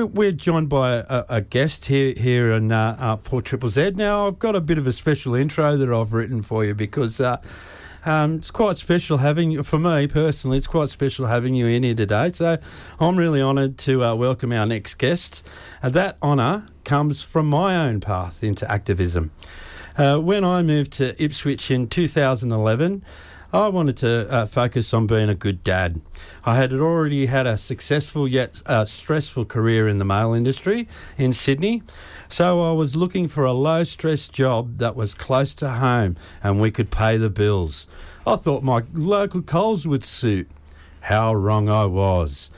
we're, we're joined by a, a guest here here in uh, uh, for Triple Z. Now, I've got a bit of a special intro that I've written for you because uh, um, it's quite special having you, for me personally, it's quite special having you in here today. So I'm really honoured to uh, welcome our next guest. Uh, that honour comes from my own path into activism. Uh, when I moved to Ipswich in 2011, I wanted to uh, focus on being a good dad. I had already had a successful yet uh, stressful career in the mail industry in Sydney, so I was looking for a low stress job that was close to home and we could pay the bills. I thought my local Coles would suit. How wrong I was.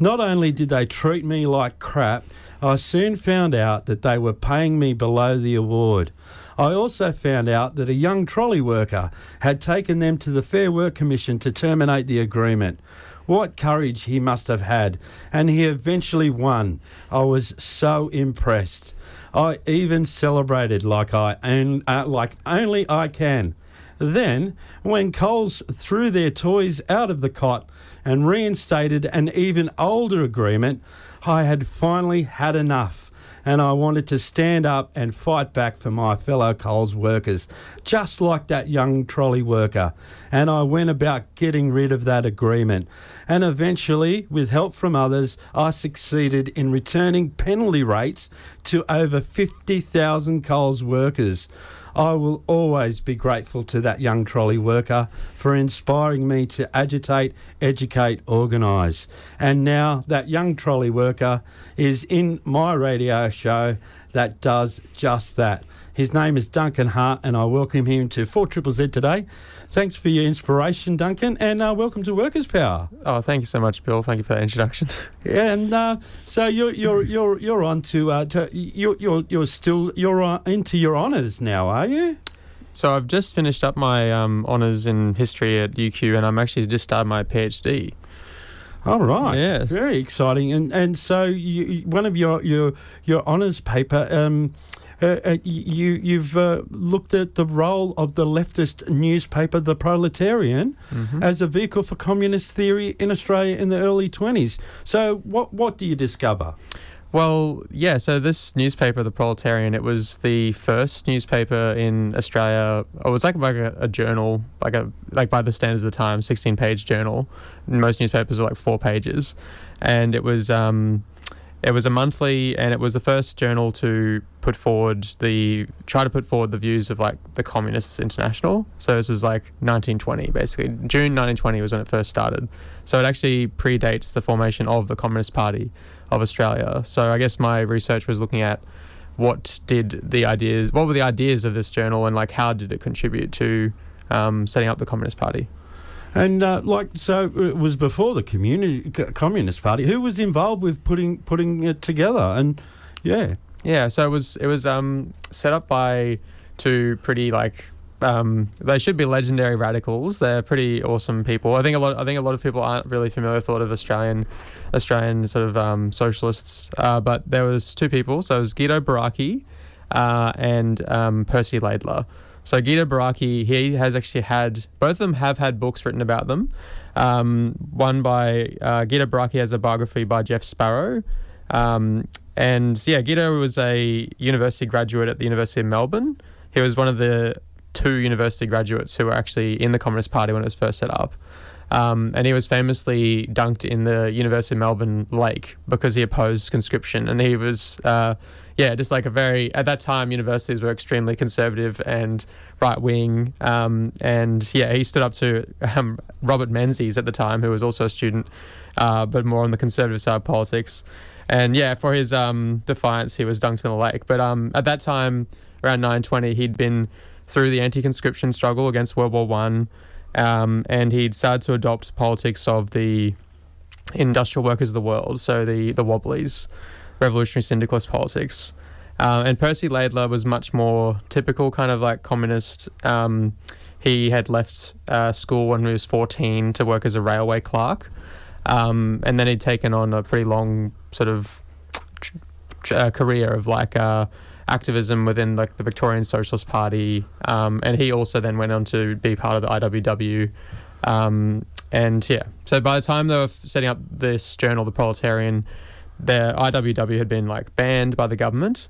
Not only did they treat me like crap, I soon found out that they were paying me below the award. I also found out that a young trolley worker had taken them to the Fair Work Commission to terminate the agreement. What courage he must have had, and he eventually won. I was so impressed. I even celebrated like I own, uh, like only I can. Then, when Coles threw their toys out of the cot and reinstated an even older agreement, I had finally had enough and I wanted to stand up and fight back for my fellow Coles workers, just like that young trolley worker. And I went about getting rid of that agreement. And eventually, with help from others, I succeeded in returning penalty rates to over 50,000 Coles workers. I will always be grateful to that young trolley worker for inspiring me to agitate, educate, organise. And now that young trolley worker is in my radio show that does just that. His name is Duncan Hart, and I welcome him to 4 Triple Z today. Thanks for your inspiration, Duncan, and uh, welcome to Workers Power. Oh, thank you so much, Bill. Thank you for that introduction. Yeah, and uh, so you're you're you're you're on to, uh, to you're you're you're still you're uh, into your honours now, are you? So I've just finished up my um, honours in history at UQ, and I'm actually just started my PhD. All right. Yes. Very exciting. And and so you, one of your your your honours paper. Um, uh, uh, you you've uh, looked at the role of the leftist newspaper, The Proletarian, Mm-hmm. as a vehicle for communist theory in Australia in the early twenties. So what what do you discover? Well, yeah. So this newspaper, The Proletarian, it was the first newspaper in Australia. It was like like a, a journal, like a like by the standards of the time, sixteen page journal. Most newspapers were like four pages, and it was um, it was a monthly, and it was the first journal to put forward the try to put forward the views of like the Communists International. So this was like 1920, basically June 1920 was when it first started. So it actually predates the formation of the Communist Party of Australia. So I guess my research was looking at what did the ideas, what were the ideas of this journal, and like how did it contribute to um, setting up the Communist Party. And uh, like so, it was before the community Communist Party. Who was involved with putting putting it together? And yeah, Yeah, so it was it was um, set up by two pretty like um, they should be legendary radicals. They're pretty awesome people. I think a lot. I think a lot of people aren't really familiar with a lot of Australian Australian sort of um, socialists. Uh, but there was two people. So it was Guido Baracchi uh, and um, Percy Laidler. So Guido Baracchi, he has actually had both of them have had books written about them. Um, one by uh, Guido Baracchi has a biography by Jeff Sparrow. Um, and yeah, Guido was a university graduate at the University of Melbourne. He was one of the two university graduates who were actually in the Communist Party when it was first set up. Um, and he was famously dunked in the University of Melbourne lake because he opposed conscription. And he was, uh, yeah, just like a very, at that time, universities were extremely conservative and right wing. Um, and yeah, he stood up to um, Robert Menzies at the time, who was also a student, uh, but more on the conservative side of politics. And yeah, for his um, defiance, he was dunked in the lake. But um, at that time, around 920, he'd been through the anti-conscription struggle against World War One, um, and he'd started to adopt politics of the industrial workers of the world, so the the Wobblies, revolutionary syndicalist politics. Uh, and Percy Laidler was much more typical, kind of like communist. Um, he had left uh, school when he was 14 to work as a railway clerk, um, and then he'd taken on a pretty long sort of uh, career of like uh, activism within like the Victorian Socialist Party, um, and he also then went on to be part of the IWW. Um, and yeah, so by the time they were setting up this journal, the Proletarian, their IWW had been like banned by the government,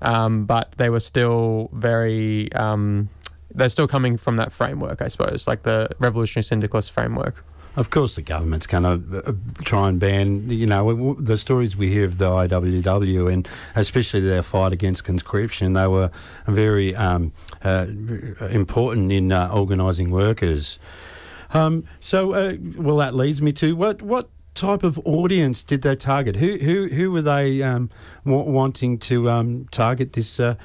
um, but they were still very. Um, they're still coming from that framework, I suppose, like the revolutionary syndicalist framework. Of course, the government's going to uh, try and ban, you know, the stories we hear of the IWW and especially their fight against conscription, they were very um, uh, important in uh, organising workers. Um, so, uh, well, that leads me to what what type of audience did they target? Who who who were they um, w- wanting to um, target this uh,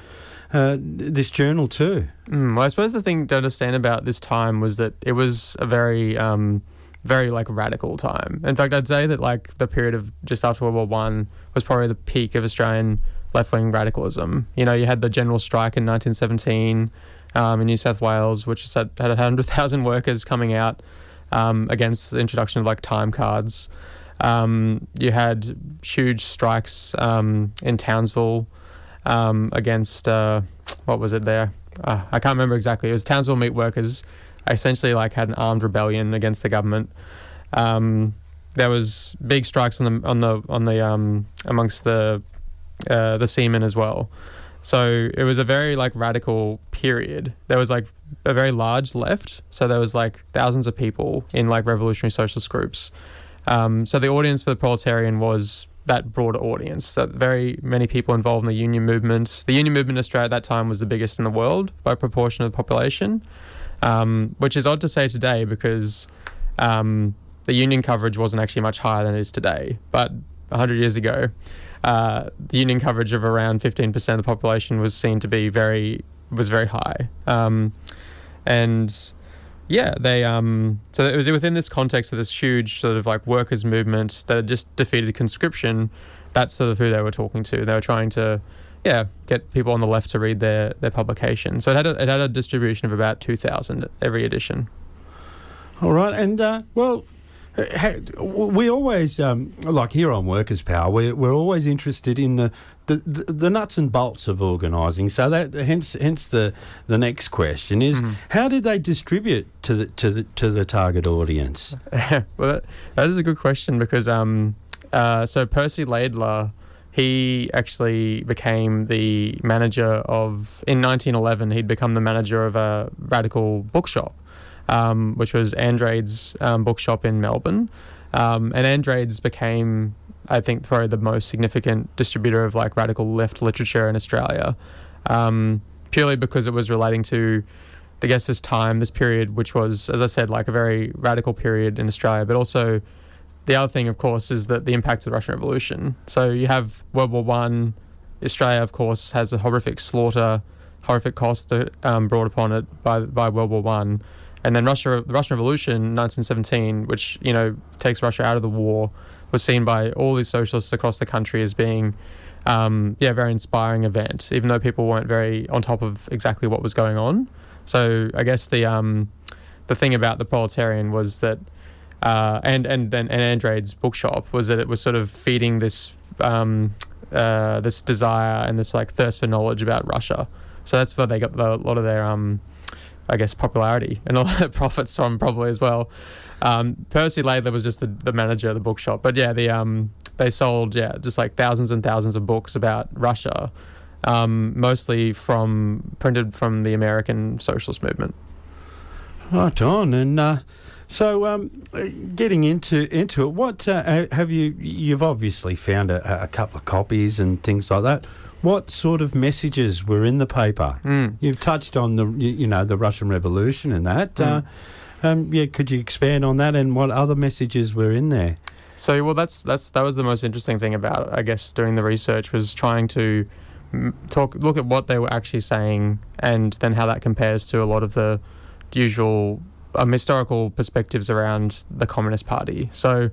uh, this journal to? Mm, well, I suppose the thing to understand about this time was that it was a very um, very like radical time. In fact, I'd say that like the period of just after World War One was probably the peak of Australian left wing radicalism. You know, you had the general strike in 1917 um, in New South Wales, which had had 100,000 workers coming out um, against the introduction of like time cards. Um, you had huge strikes um, in Townsville um, against uh, what was it there? Uh, I can't remember exactly. It was Townsville meat workers. Essentially, like had an armed rebellion against the government. Um, there was big strikes on the on the on the um, amongst the uh, the seamen as well. So it was a very like radical period. There was like a very large left. So there was like thousands of people in like revolutionary socialist groups. Um, so the audience for the proletarian was that broader audience. That very many people involved in the union movement. The union movement in Australia at that time was the biggest in the world by proportion of the population, um, which is odd to say today because um, the union coverage wasn't actually much higher than it is today. But 100 years ago, uh, the union coverage of around 15% of the population was seen to be very was very high. Um, and yeah, they um, so it was within this context of this huge sort of like workers' movement that had just defeated conscription. That's sort of who they were talking to. They were trying to, yeah, get people on the left to read their their publication. So it had a, it had a distribution of about two thousand every edition. All right, and uh, well, we always um, like here on Workers' Power. We're, we're always interested in the, the, the nuts and bolts of organising. So that hence hence the the next question is mm-hmm. how did they distribute to the to the to the target audience? well, that, that is a good question because um uh, so Percy Laidler he actually became the manager of in 1911 he'd become the manager of a radical bookshop um, which was Andrade's um, bookshop in Melbourne. Um, and Andrade's became, I think, probably the most significant distributor of like radical left literature in Australia, um, purely because it was relating to, I guess, this time, this period, which was, as I said, like a very radical period in Australia, but also the other thing, of course, is that the impact of the Russian Revolution. So you have World War One. Australia, of course, has a horrific slaughter, horrific cost um, brought upon it by by World War One. And then Russia, the Russian Revolution, 1917, which you know takes Russia out of the war, was seen by all these socialists across the country as being, um, yeah, a very inspiring event. Even though people weren't very on top of exactly what was going on. So I guess the um, the thing about the proletarian was that, uh, and and then and Andrade's bookshop was that it was sort of feeding this um, uh, this desire and this like thirst for knowledge about Russia. So that's where they got the, a lot of their um, I guess, popularity and all the profits from probably as well. Um, Percy Laidler was just the, the manager of the bookshop, but yeah, the um, they sold yeah just like thousands and thousands of books about Russia, um, mostly from printed from the American socialist movement. Right on, and uh, so um, getting into into it, what uh, have you? You've obviously found a, a couple of copies and things like that what sort of messages were in the paper? Mm. You've touched on the you know the Russian Revolution and that. Mm. Uh, um, yeah, could you expand on that and what other messages were in there? So well, that's that's that was the most interesting thing about I guess doing the research was trying to talk look at what they were actually saying and then how that compares to a lot of the usual um, historical perspectives around the Communist Party. So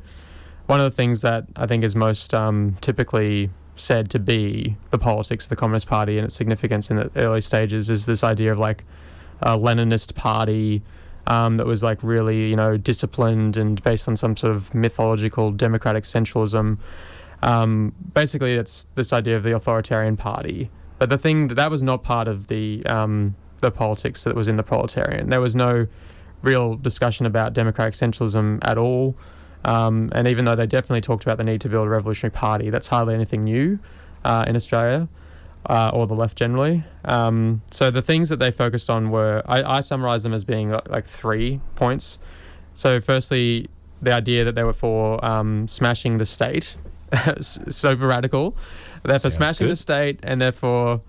one of the things that I think is most um, typically said to be the politics of the Communist Party and its significance in the early stages is this idea of like a Leninist party um, that was like really, you know, disciplined and based on some sort of mythological democratic centralism. Um, basically, it's this idea of the authoritarian party. But the thing that that was not part of the um, the politics that was in the proletarian. There was no real discussion about democratic centralism at all. Um, and even though they definitely talked about the need to build a revolutionary party, that's hardly anything new uh, in Australia uh, or the left generally. Um, so the things that they focused on were, I, I summarise them as being like, like three points. So, firstly, the idea that they were for um, smashing the state, super radical. They're for Sounds smashing good. the state and therefore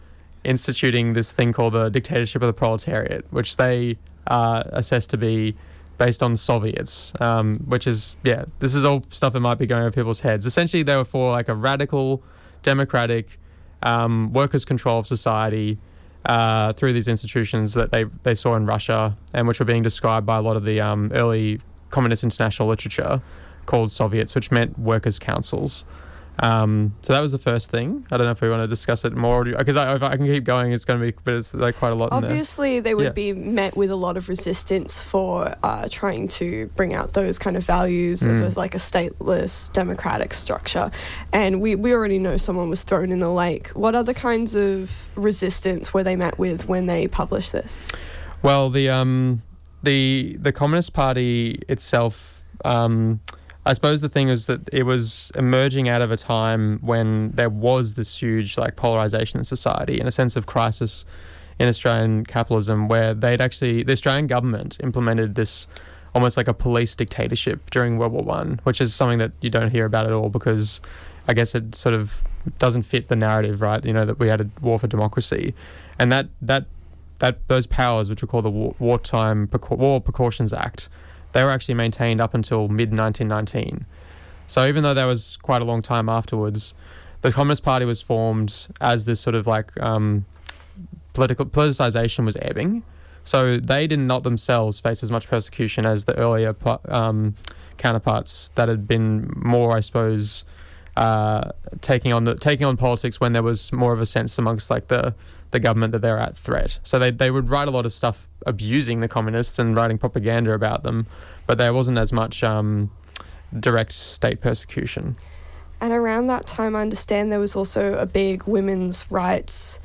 instituting this thing called the dictatorship of the proletariat, which they uh, assess to be based on Soviets, um, which is, yeah, this is all stuff that might be going over people's heads. Essentially, they were for like a radical, democratic, um, workers' control of society uh, through these institutions that they, they saw in Russia and which were being described by a lot of the um, early communist international literature called Soviets, which meant workers' councils. Um, so that was the first thing. I don't know if we want to discuss it more because I, if I can keep going, it's going to be, but it's like quite a lot in there. Obviously, they would Yeah. be met with a lot of resistance for uh, trying to bring out those kind of values of Mm. a, like a stateless democratic structure. And we, we already know someone was thrown in the lake. What other kinds of resistance were they met with when they published this? Well, the um, the the Communist Party itself, um, I suppose the thing is that it was emerging out of a time when there was this huge like polarization in society and a sense of crisis in Australian capitalism, where they'd actually the Australian government implemented this almost like a police dictatorship during World War One, which is something that you don't hear about at all because I guess it sort of doesn't fit the narrative, right? You know that we had a war for democracy, and that that that those powers, which we call the War, Wartime War Precautions Act, they were actually maintained up until mid 1919. So even though that was quite a long time afterwards, the Communist Party was formed as this sort of like um, political politicization was ebbing. So they did not themselves face as much persecution as the earlier um, counterparts that had been more, I suppose, uh, taking on the taking on politics when there was more of a sense amongst like the the government that they're at threat. So they they would write a lot of stuff abusing the communists and writing propaganda about them, but there wasn't as much um, direct state persecution. And around that time, I understand there was also a big women's rights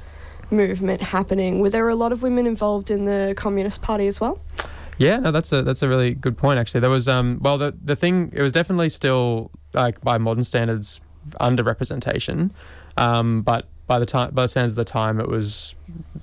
movement happening. Were there a lot of women involved in the Communist Party as well? Yeah, no, that's a that's a really good point. Actually, there was um, well, the the thing it was definitely still like by modern standards underrepresentation, um, but by the time by the standards of the time, it was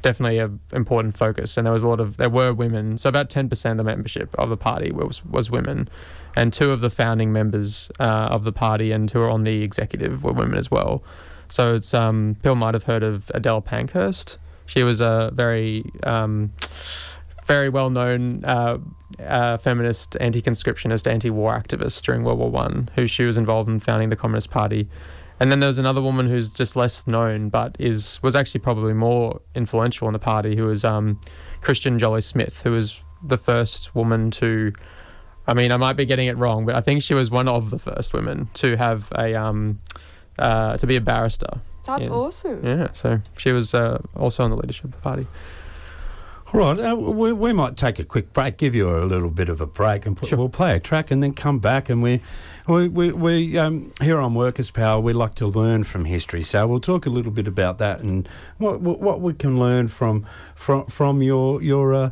definitely a important focus, and there was a lot of there were women. So about ten percent of the membership of the party was was women, and two of the founding members uh, of the party and who are on the executive were women as well. So it's um, people might have heard of Adele Pankhurst. She was a very um, very well known uh, uh, feminist, anti conscriptionist, anti war activist during World War One, who she was involved in founding the Communist Party. And then there was another woman who's just less known, but is was actually probably more influential in the party, who was um, Christian Jollie Smith, who was the first woman to. I mean, I might be getting it wrong, but I think she was one of the first women to have a um, uh, to be a barrister. That's Yeah. awesome. Yeah, so she was uh, also on the leadership of the party. Right, uh, we, we might take a quick break, give you a little bit of a break, and Sure. we'll play a track and then come back. And we, we, we, we um, here on Workers' Power, we like to learn from history. So we'll talk a little bit about that and what what, what we can learn from from from your your uh,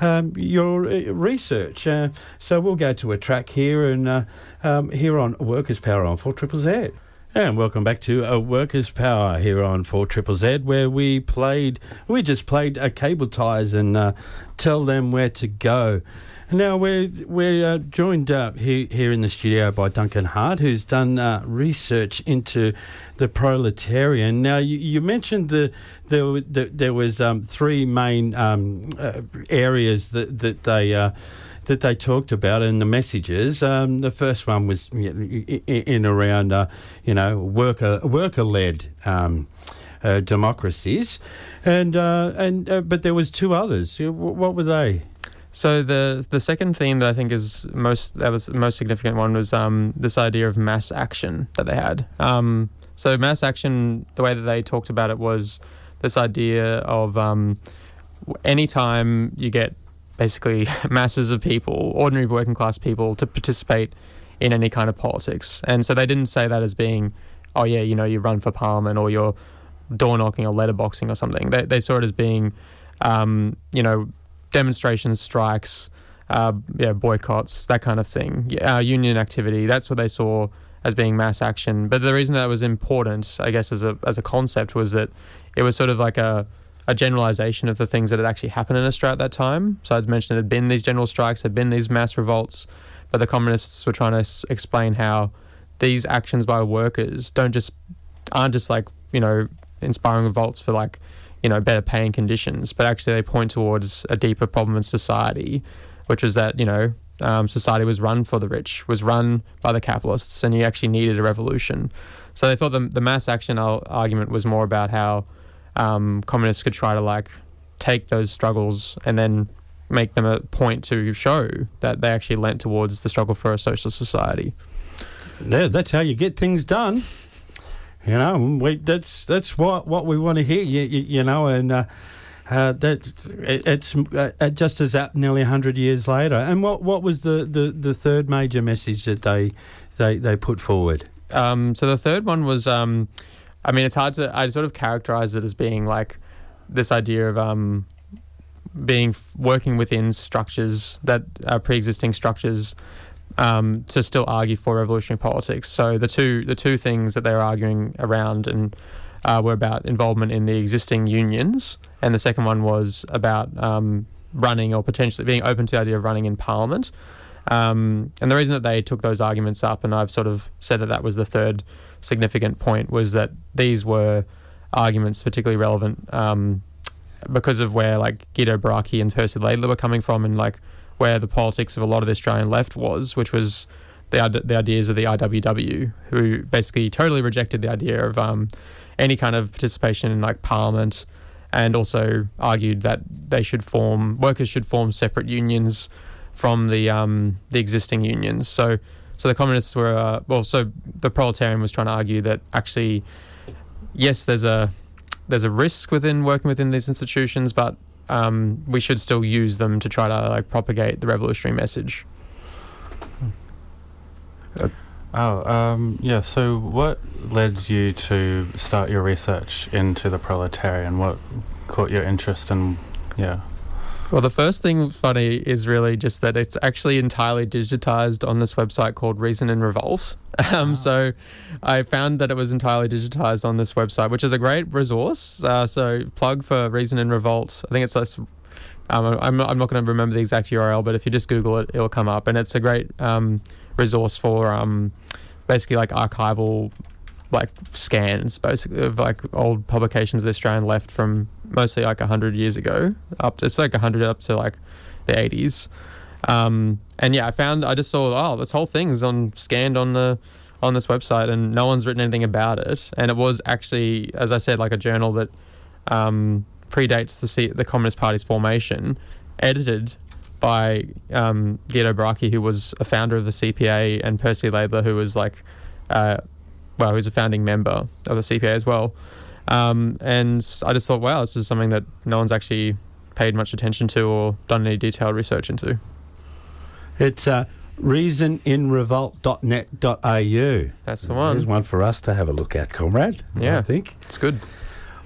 um, your uh, research. Uh, so we'll go to a track here and uh, um, here on Workers' Power on Four Triple Z. And welcome back to a Workers' Power here on 4 Triple Z, where we played, we just played a cable ties and uh, tell them where to go. Now we're we're uh, joined uh, here here in the studio by Duncan Hart, who's done uh, research into the proletarian. Now you, you mentioned the there the, there was um, three main um, uh, areas that that they. That they talked about in the messages. Um, the first one was you know, i- i- in around, uh, you know, worker worker led um, uh, democracies, and uh, and uh, but there was two others. What were they? So the the second theme that I think is most that was the most significant one was um, this idea of mass action that they had. Um, so mass action, the way that they talked about it was this idea of um, anytime you get basically masses of people, ordinary working class people, to participate in any kind of politics, and so they didn't say that as being, oh yeah, you know, you run for parliament or you're door knocking or letterboxing or something. They they saw it as being, um, you know, demonstrations, strikes, uh, yeah, boycotts, that kind of thing, uh, union activity. That's what they saw as being mass action. But the reason that was important, I guess, as a as a concept, was that it was sort of like a a generalization of the things that had actually happened in Australia at that time. So I'd mentioned there had been these general strikes, had been these mass revolts, but the communists were trying to s- explain how these actions by workers don't just aren't just like you know inspiring revolts for like you know better paying conditions, but actually they point towards a deeper problem in society, which was that you know um, society was run for the rich, was run by the capitalists, and you actually needed a revolution. So they thought the, the mass action argument was more about how um, communists could try to like take those struggles and then make them a point to show that they actually lent towards the struggle for a socialist society. Yeah, that's how you get things done. You know, we, that's that's what what we want to hear. You, you, you know, and uh, uh, that it, it's uh, just as apt nearly hundred years later. And what what was the, the, the third major message that they they, they put forward? Um, so the third one was, um, I mean, it's hard to. I sort of characterize it as being like this idea of um, being working within structures that are pre-existing structures um, to still argue for revolutionary politics. So the two the two things that they were arguing around and uh, were about involvement in the existing unions, and the second one was about um, running or potentially being open to the idea of running in parliament. Um, and the reason that they took those arguments up, and I've sort of said that that was the third significant point, was that these were arguments particularly relevant um, because of where like Guido Baracchi and Percy Laidler were coming from, and like where the politics of a lot of the Australian left was, which was the the ideas of the IWW, who basically totally rejected the idea of um, any kind of participation in like parliament, and also argued that they should form workers should form separate unions from the um, the existing unions. So so the communists were uh, well. So the proletarian was trying to argue that actually, yes, there's a there's a risk within working within these institutions, but um, we should still use them to try to like propagate the revolutionary message. Oh, um, yeah. So, what led you to start your research into the proletarian? What caught your interest in, yeah? Well, the first thing funny is really just that it's actually entirely digitized on this website called Reason and Revolt. Um, Wow. So I found that it was entirely digitized on this website, which is a great resource. Uh, so plug for Reason and Revolt. I think it's less. Um, I'm not, I'm not going to remember the exact URL, but if you just Google it, it'll come up, and it's a great um, resource for um, basically like archival like scans basically of like old publications of the Australian left from mostly like 100 years ago up to it's like 100 up to like the 80s um, and yeah I found I just saw oh this whole thing's on scanned on the on this website and no one's written anything about it. And it was actually as I said like a journal that um, predates the the Communist Party's formation edited by um, Guido Baracchi who was a founder of the CPA and Percy Laidler who was like uh, well, he was a founding member of the CPA as well. Um, and I just thought, wow, this is something that no one's actually paid much attention to or done any detailed research into. It's uh, reasoninrevolt.net.au. That's the one. There's one. one for us to have a look at, comrade. Yeah. I think. It's good.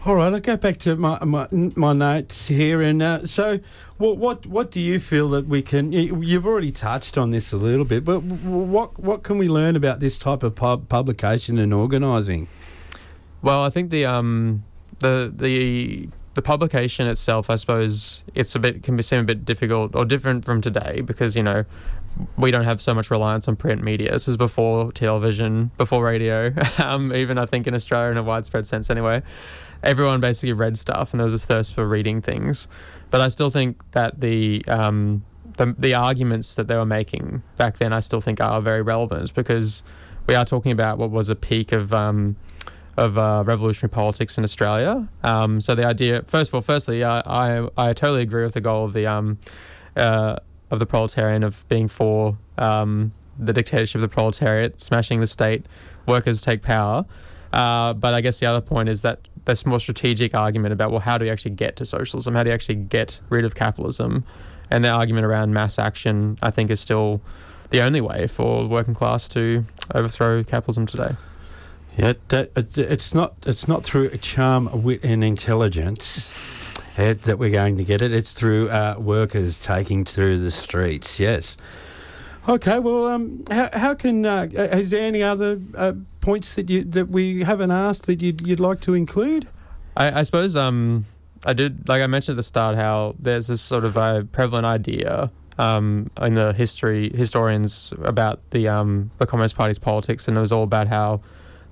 All right, I'll go back to my my, my notes here, and uh, so what what what do you feel that we can? you- You've already touched on this a little bit, but what what can we learn about this type of pub publication and organising? Well, I think the um the the the publication itself, I suppose, it's a bit can be seem a bit difficult or different from today because you know we don't have so much reliance on print media. This was before television, before radio, um, even I think in Australia in a widespread sense anyway. Everyone basically read stuff, and there was this thirst for reading things. But I still think that the um, the, the arguments that they were making back then, I still think are very relevant because we are talking about what was a peak of um, of uh, revolutionary politics in Australia. Um, so the idea, first of all, firstly, I, I I totally agree with the goal of the um, uh, of the proletarian of being for um, the dictatorship of the proletariat, smashing the state, workers take power. Uh, but I guess the other point is that this more strategic argument about well, how do we actually get to socialism? How do you actually get rid of capitalism? And the argument around mass action, I think, is still the only way for the working class to overthrow capitalism today. Yeah, that, it's- not it's not through charm, wit, and intelligence. it, that we're going to get it. It's through uh, workers taking through the streets. Yes. Okay. Well, um, how, how can uh, uh, is there any other uh, points that you that we haven't asked that you'd you'd like to include? I, I suppose um, I did, like I mentioned at the start, how there's this sort of a prevalent idea um, in the history historians about the um, the Communist Party's politics, and it was all about how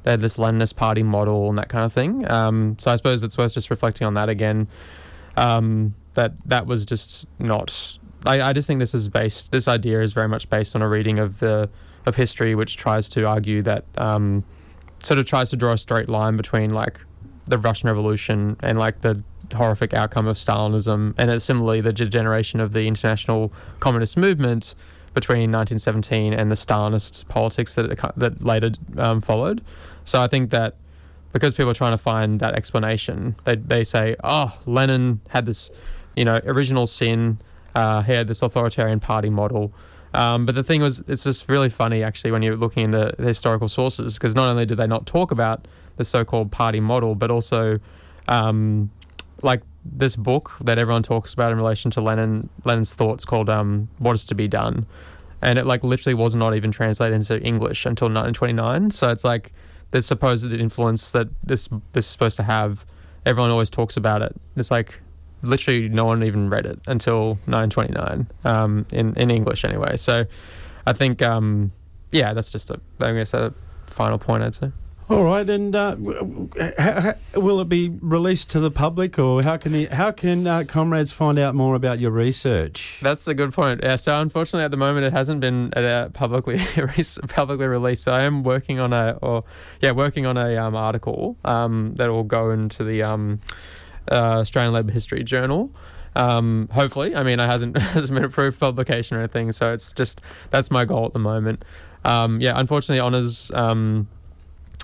they had this Leninist party model and that kind of thing. Um, so I suppose it's worth just reflecting on that again. Um, that that was just not. I, I just think this is based. This idea is very much based on a reading of the of history, which tries to argue that um, sort of tries to draw a straight line between like the Russian Revolution and like the horrific outcome of Stalinism, and it's similarly the degeneration of the international communist movement between 1917 and the Stalinist politics that it, that later um, followed. So I think that because people are trying to find that explanation, they they say, oh, Lenin had this, you know, original sin. Uh, he had this authoritarian party model. Um, but the thing was, it's just really funny actually when you're looking into the historical sources because not only do they not talk about the so-called party model, but also um, like this book that everyone talks about in relation to Lenin Lenin's thoughts called um, "What Is to Be Done," and it like literally was not even translated into English until 1929. So it's like this supposed influence that this this is supposed to have. Everyone always talks about it. It's like literally no one even read it until 929 um, in in English anyway. So I think um, yeah, that's just a I guess a final point I'd say. All right, and uh, will it be released to the public, or how can he, how can uh, comrades find out more about your research? That's a good point. Yeah, so unfortunately, at the moment, it hasn't been uh, publicly publicly released. But I am working on a, or yeah, working on a um, article um, that will go into the um, uh, Australian Labour History Journal. Um, hopefully, I mean, it hasn't hasn't been approved publication or anything, so it's just that's my goal at the moment. Um, yeah, unfortunately, honors um,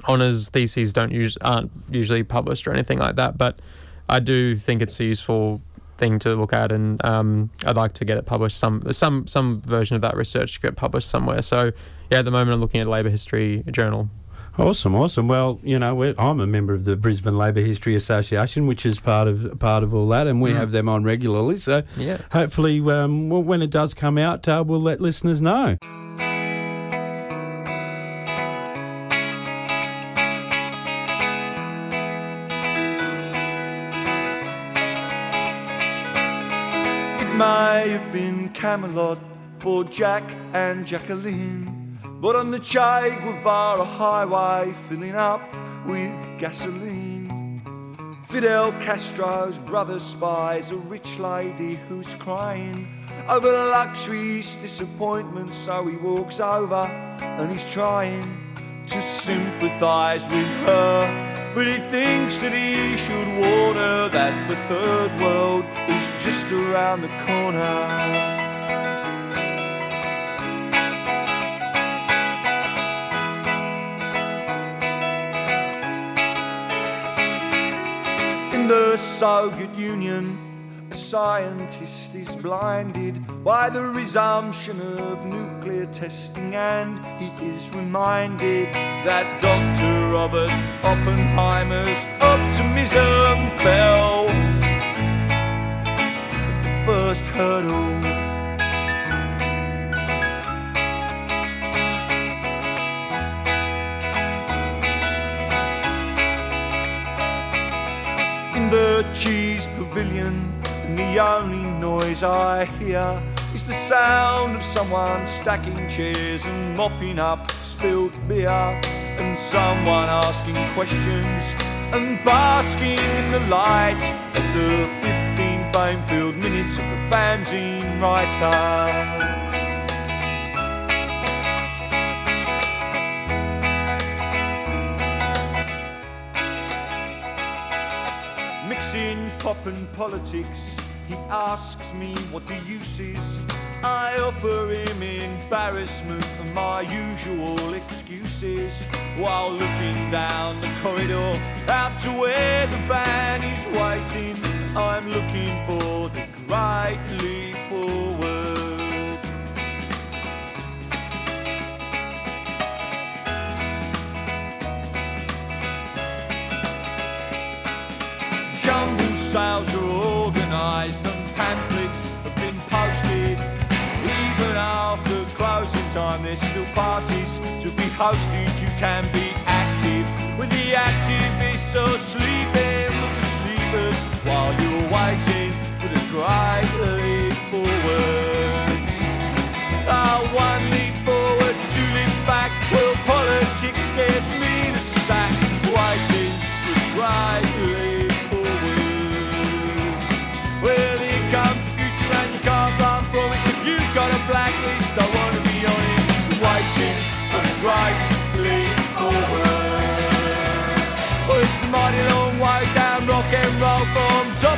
honors theses don't use aren't usually published or anything like that. But I do think it's a useful thing to look at, and um, I'd like to get it published. Some some some version of that research to get published somewhere. So yeah, at the moment I'm looking at Labour History Journal. Awesome, awesome. Well, you know, I'm a member of the Brisbane Labour History Association, which is part of part of all that, and we mm. have them on regularly. So, yeah. hopefully, um, when it does come out, uh, we'll let listeners know. It may have been Camelot for Jack and Jacqueline, but on the Che Guevara highway, filling up with gasoline. Fidel Castro's brother spies a rich lady who's crying over the luxury's disappointment, so he walks over and he's trying to sympathize with her. But he thinks that he should warn her that the third world is just around the corner. The Soviet Union, a scientist is blinded by the resumption of nuclear testing, and he is reminded that Dr. Robert Oppenheimer's optimism fell at the first hurdle. Pavilion and the only noise I hear is the sound of someone stacking chairs and mopping up spilled beer, and someone asking questions and basking in the light of the 15 fame filled minutes of the fanzine writer. Pop and politics. He asks me what the use is. I offer him embarrassment and my usual excuses while looking down the corridor out to where the van is waiting. I'm looking for the leap forward. There's still parties to be hosted. You can be active with the activists or sleeping with the sleepers while you're waiting for the great leap forwards. Oh, one leap forwards, two leaps back. Will politics get me the sack? Waiting for the great leap forwards. Well, here comes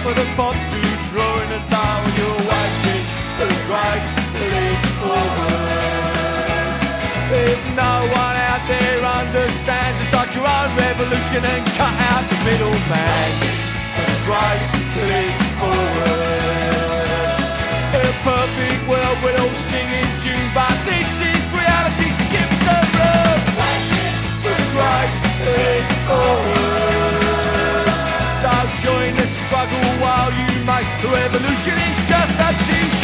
of the pops to draw throwing a down. You're for the right leap forwards. If no one out there understands, just start your own revolution and cut out the middleman. For the great leap forward. In a perfect world, we'd all sing in tune, but this is reality, so give love. For the great leap forward. Make the revolution is just a t-shirt.